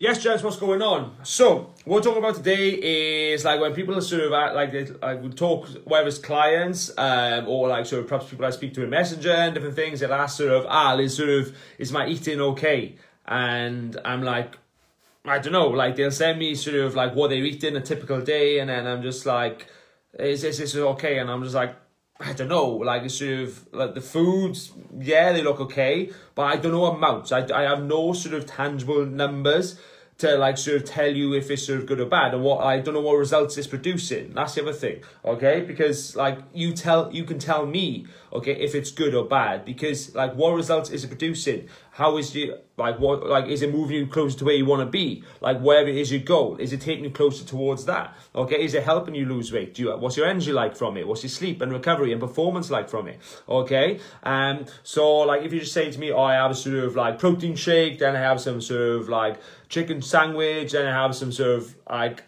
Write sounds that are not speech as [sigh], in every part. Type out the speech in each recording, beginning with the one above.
Yes, gents, what's going on? So, what we're talking about today is like when people are sort of at, like they like we talk whether it's clients um, or like sort of perhaps people I speak to in Messenger and different things. They'll ask sort of, ah, is sort of is my eating okay? And I'm like, I don't know. Like they'll send me sort of like what they're eating a typical day, and then I'm just like, is this is okay? And I'm just like, I don't know, like sort of like the foods, yeah, they look okay, but I don't know amounts. I, I have no sort of tangible numbers to like sort of tell you if it's sort of good or bad and what I don't know what results it's producing. That's the other thing, okay? Because like you tell you can tell me, okay, if it's good or bad because like what results is it producing? How is you like what like is it moving you closer to where you want to be? Like where is your goal? Is it taking you closer towards that? Okay, is it helping you lose weight? Do you what's your energy like from it? What's your sleep and recovery and performance like from it? Okay, um, so like if you just say to me, oh, I have a sort of like protein shake, then I have some sort of like chicken sandwich, then I have some sort of like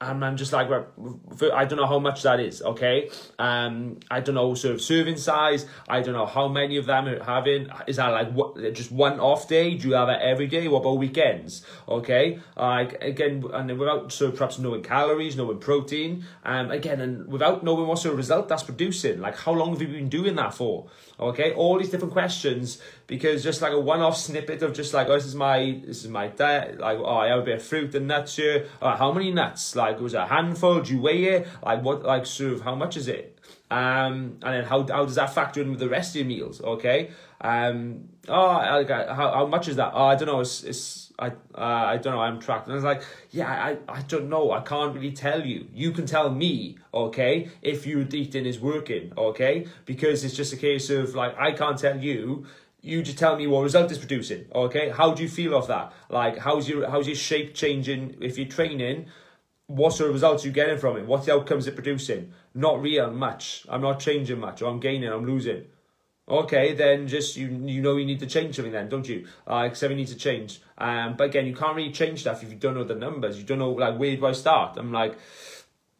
and I'm just like, I don't know how much that is, okay? Um, I don't know sort of serving size. I don't know how many of them are having. Is that like what, just one off day? Do you have it every day? What about weekends? Okay, like again, and without sort of perhaps knowing calories, knowing protein, um, again, and without knowing what sort of result that's producing. Like, how long have you been doing that for? Okay, all these different questions because just like a one-off snippet of just like, oh, this is my this is my diet. Like, oh, I have a bit of fruit and nuts here. Oh, how many nuts? Like like was a handful? Do you weigh it? Like what? Like of how much is it? Um, and then how how does that factor in with the rest of your meals? Okay. Um. Oh, like how how much is that? Oh, I don't know. It's it's I uh, I don't know. I'm tracked. And I was like, yeah, I I don't know. I can't really tell you. You can tell me, okay, if your eating is working, okay, because it's just a case of like I can't tell you you just tell me what result is producing okay how do you feel of that like how's your how's your shape changing if you're training what sort of results are you getting from it? What's the outcomes it producing? Not real much. I'm not changing much, or I'm gaining, I'm losing. Okay, then just you you know you need to change something then, don't you? Like uh, something needs to change. Um, but again, you can't really change stuff if you don't know the numbers. You don't know like where do I start? I'm like,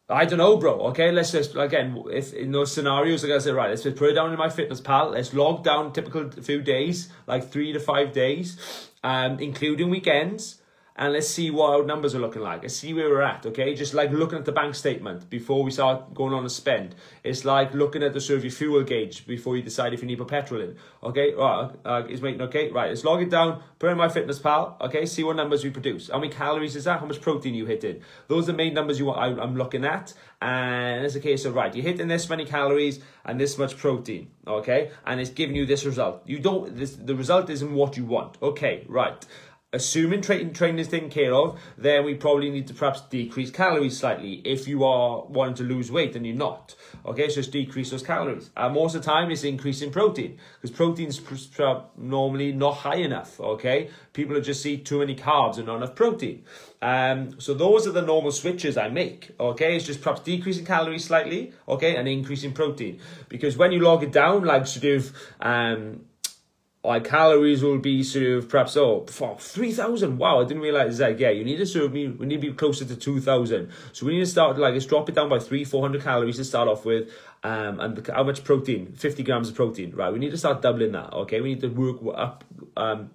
I don't know, bro. Okay, let's just again, if in those scenarios, like I said, right, let's just put it down in MyFitnessPal. Let's log down typical few days, like three to five days, um, including weekends and let's see what our numbers are looking like. Let's see where we're at, okay? Just like looking at the bank statement before we start going on a spend. It's like looking at the your fuel gauge before you decide if you need to petrol in, okay? Right, uh, is making okay? Right, let's log it down, put in MyFitnessPal, okay? See what numbers we produce. How many calories is that? How much protein you hit in? Those are the main numbers you want. I, I'm looking at, and it's a case of right, you're hitting this many calories and this much protein, okay? And it's giving you this result. You don't. This the result isn't what you want, okay? Right assuming training training is taken care of, then we probably need to perhaps decrease calories slightly if you are wanting to lose weight and you're not. Okay, so just decrease those calories. And most of the time, it's increasing protein because protein's normally not high enough. Okay, people just eat too many carbs and not enough protein. Um, so those are the normal switches I make. Okay, it's just perhaps decreasing calories slightly. Okay, and increasing protein because when you log it down, like sort of um like calories will be of perhaps oh 3000 wow i didn't realize that. Yeah you need to serve me we need to be closer to 2000 so we need to start like let's drop it down by 3 400 calories to start off with um and how much protein? 50 grams of protein. Right we need to start doubling that okay? We need to work up um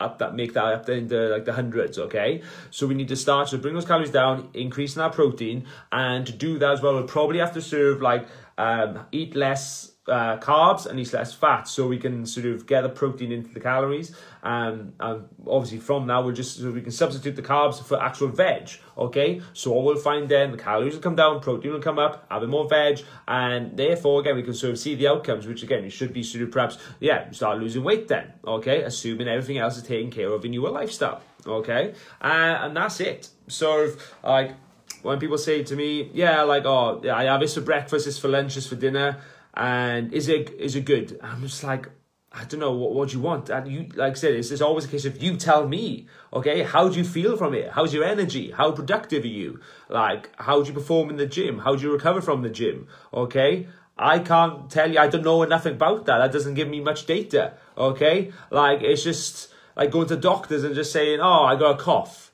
up that make that up into like the hundreds okay? So we need to start to bring those calories down increasing our protein and to do that as well we'll probably have to serve like um eat less uh, carbs and eat less fat so we can sort of get the protein into the calories. Um, and obviously from now we'll just so we can substitute the carbs for actual veg okay? So what we'll find then the calories will come down protein will come up having more veg and therefore again we can sort of see the outcomes which again you should be sort of perhaps yeah start losing weight then okay? Assuming everything else is taken care of in your lifestyle okay? Uh, and that's it. So like when people say to me yeah like oh I have this for breakfast this for lunch this for dinner and is it is it good? I'm just like, I don't know what what do you want. And you like I said, it's, it's always a case of you tell me, okay? How do you feel from it? How's your energy? How productive are you? Like, how do you perform in the gym? How do you recover from the gym? Okay. I can't tell you. I don't know enough about that. That doesn't give me much data. Okay, like it's just like going to doctors and just saying, "Oh, I got a cough."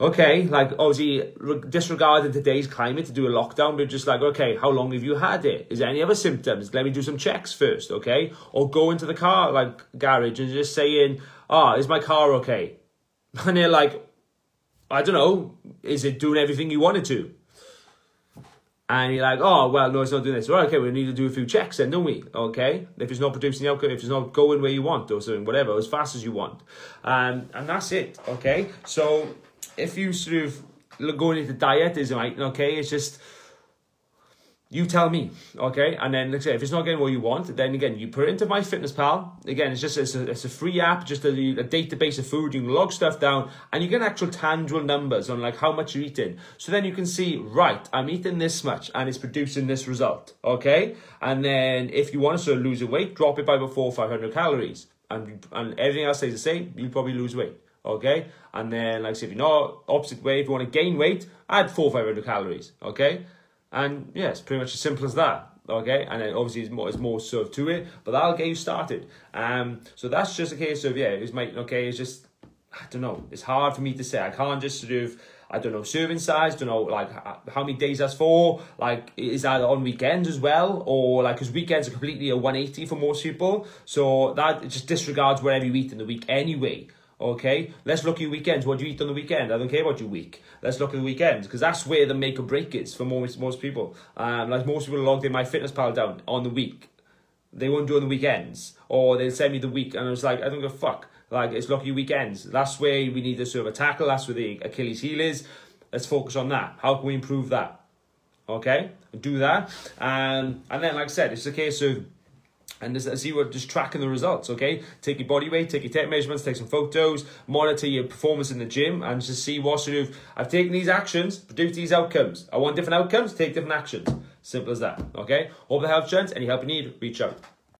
Okay, like obviously disregarding today's climate to do a lockdown, but just like, okay, how long have you had it? Is there any other symptoms? Let me do some checks first, okay? Or go into the car, like garage, and just saying, ah, oh, is my car okay? [laughs] And they're like, I don't know, is it doing everything you wanted to? And you're like, oh, well, no, it's not doing this. Well, okay, we need to do a few checks then, don't we? Okay? If it's not producing the outcome, if it's not going where you want or something, whatever, as fast as you want. Um, and that's it, okay? So if you sort of going into dietism, right, okay, it's just you tell me, okay? And then, like I say, if it's not getting what you want, then again, you put it into MyFitnessPal. Again, it's just it's a, it's a free app, just a, a database of food. You can log stuff down, and you get actual tangible numbers on like how much you're eating. So then you can see, right, I'm eating this much, and it's producing this result, okay? And then if you want to sort of lose weight, drop it by about four or five hundred calories, and and everything else stays the same. You probably lose weight okay? And then, like I said, if you're not opposite way, if you want to gain weight, add four, 500 calories, okay? And yeah, it's pretty much as simple as that. Okay, and then obviously it's more, it's more of to it, but that'll get you started. Um, so that's just a case of yeah, it's my okay. It's just I don't know. It's hard for me to say. I can't just sort of I don't know serving size. Don't know like how many days that's for. Like is that on weekends as well, or like because weekends are completely a one eighty for most people. So that just disregards whatever you eat in the week anyway. Okay, let's look at your weekends. What do you eat on the weekend? I don't care about your week. Let's look at the weekends because that's where the make or break is for most most people. Um, like most people logged in MyFitnessPal down on the week. They won't do it on the weekends, or they'll send me the week, and I was like, I don't give a fuck. Like it's lucky weekends. That's where we need to sort of tackle. That's where the Achilles heel is. Let's focus on that. How can we improve that? Okay, do that, um, and then like I said, it's a case of and just see what just tracking the results okay? Take your body weight take your tape measurements take some photos monitor your performance in the gym and just see what sort of i've taken these actions produce these outcomes i want different outcomes take different actions. Simple as that okay? Hope that helps gents. Any help you need reach out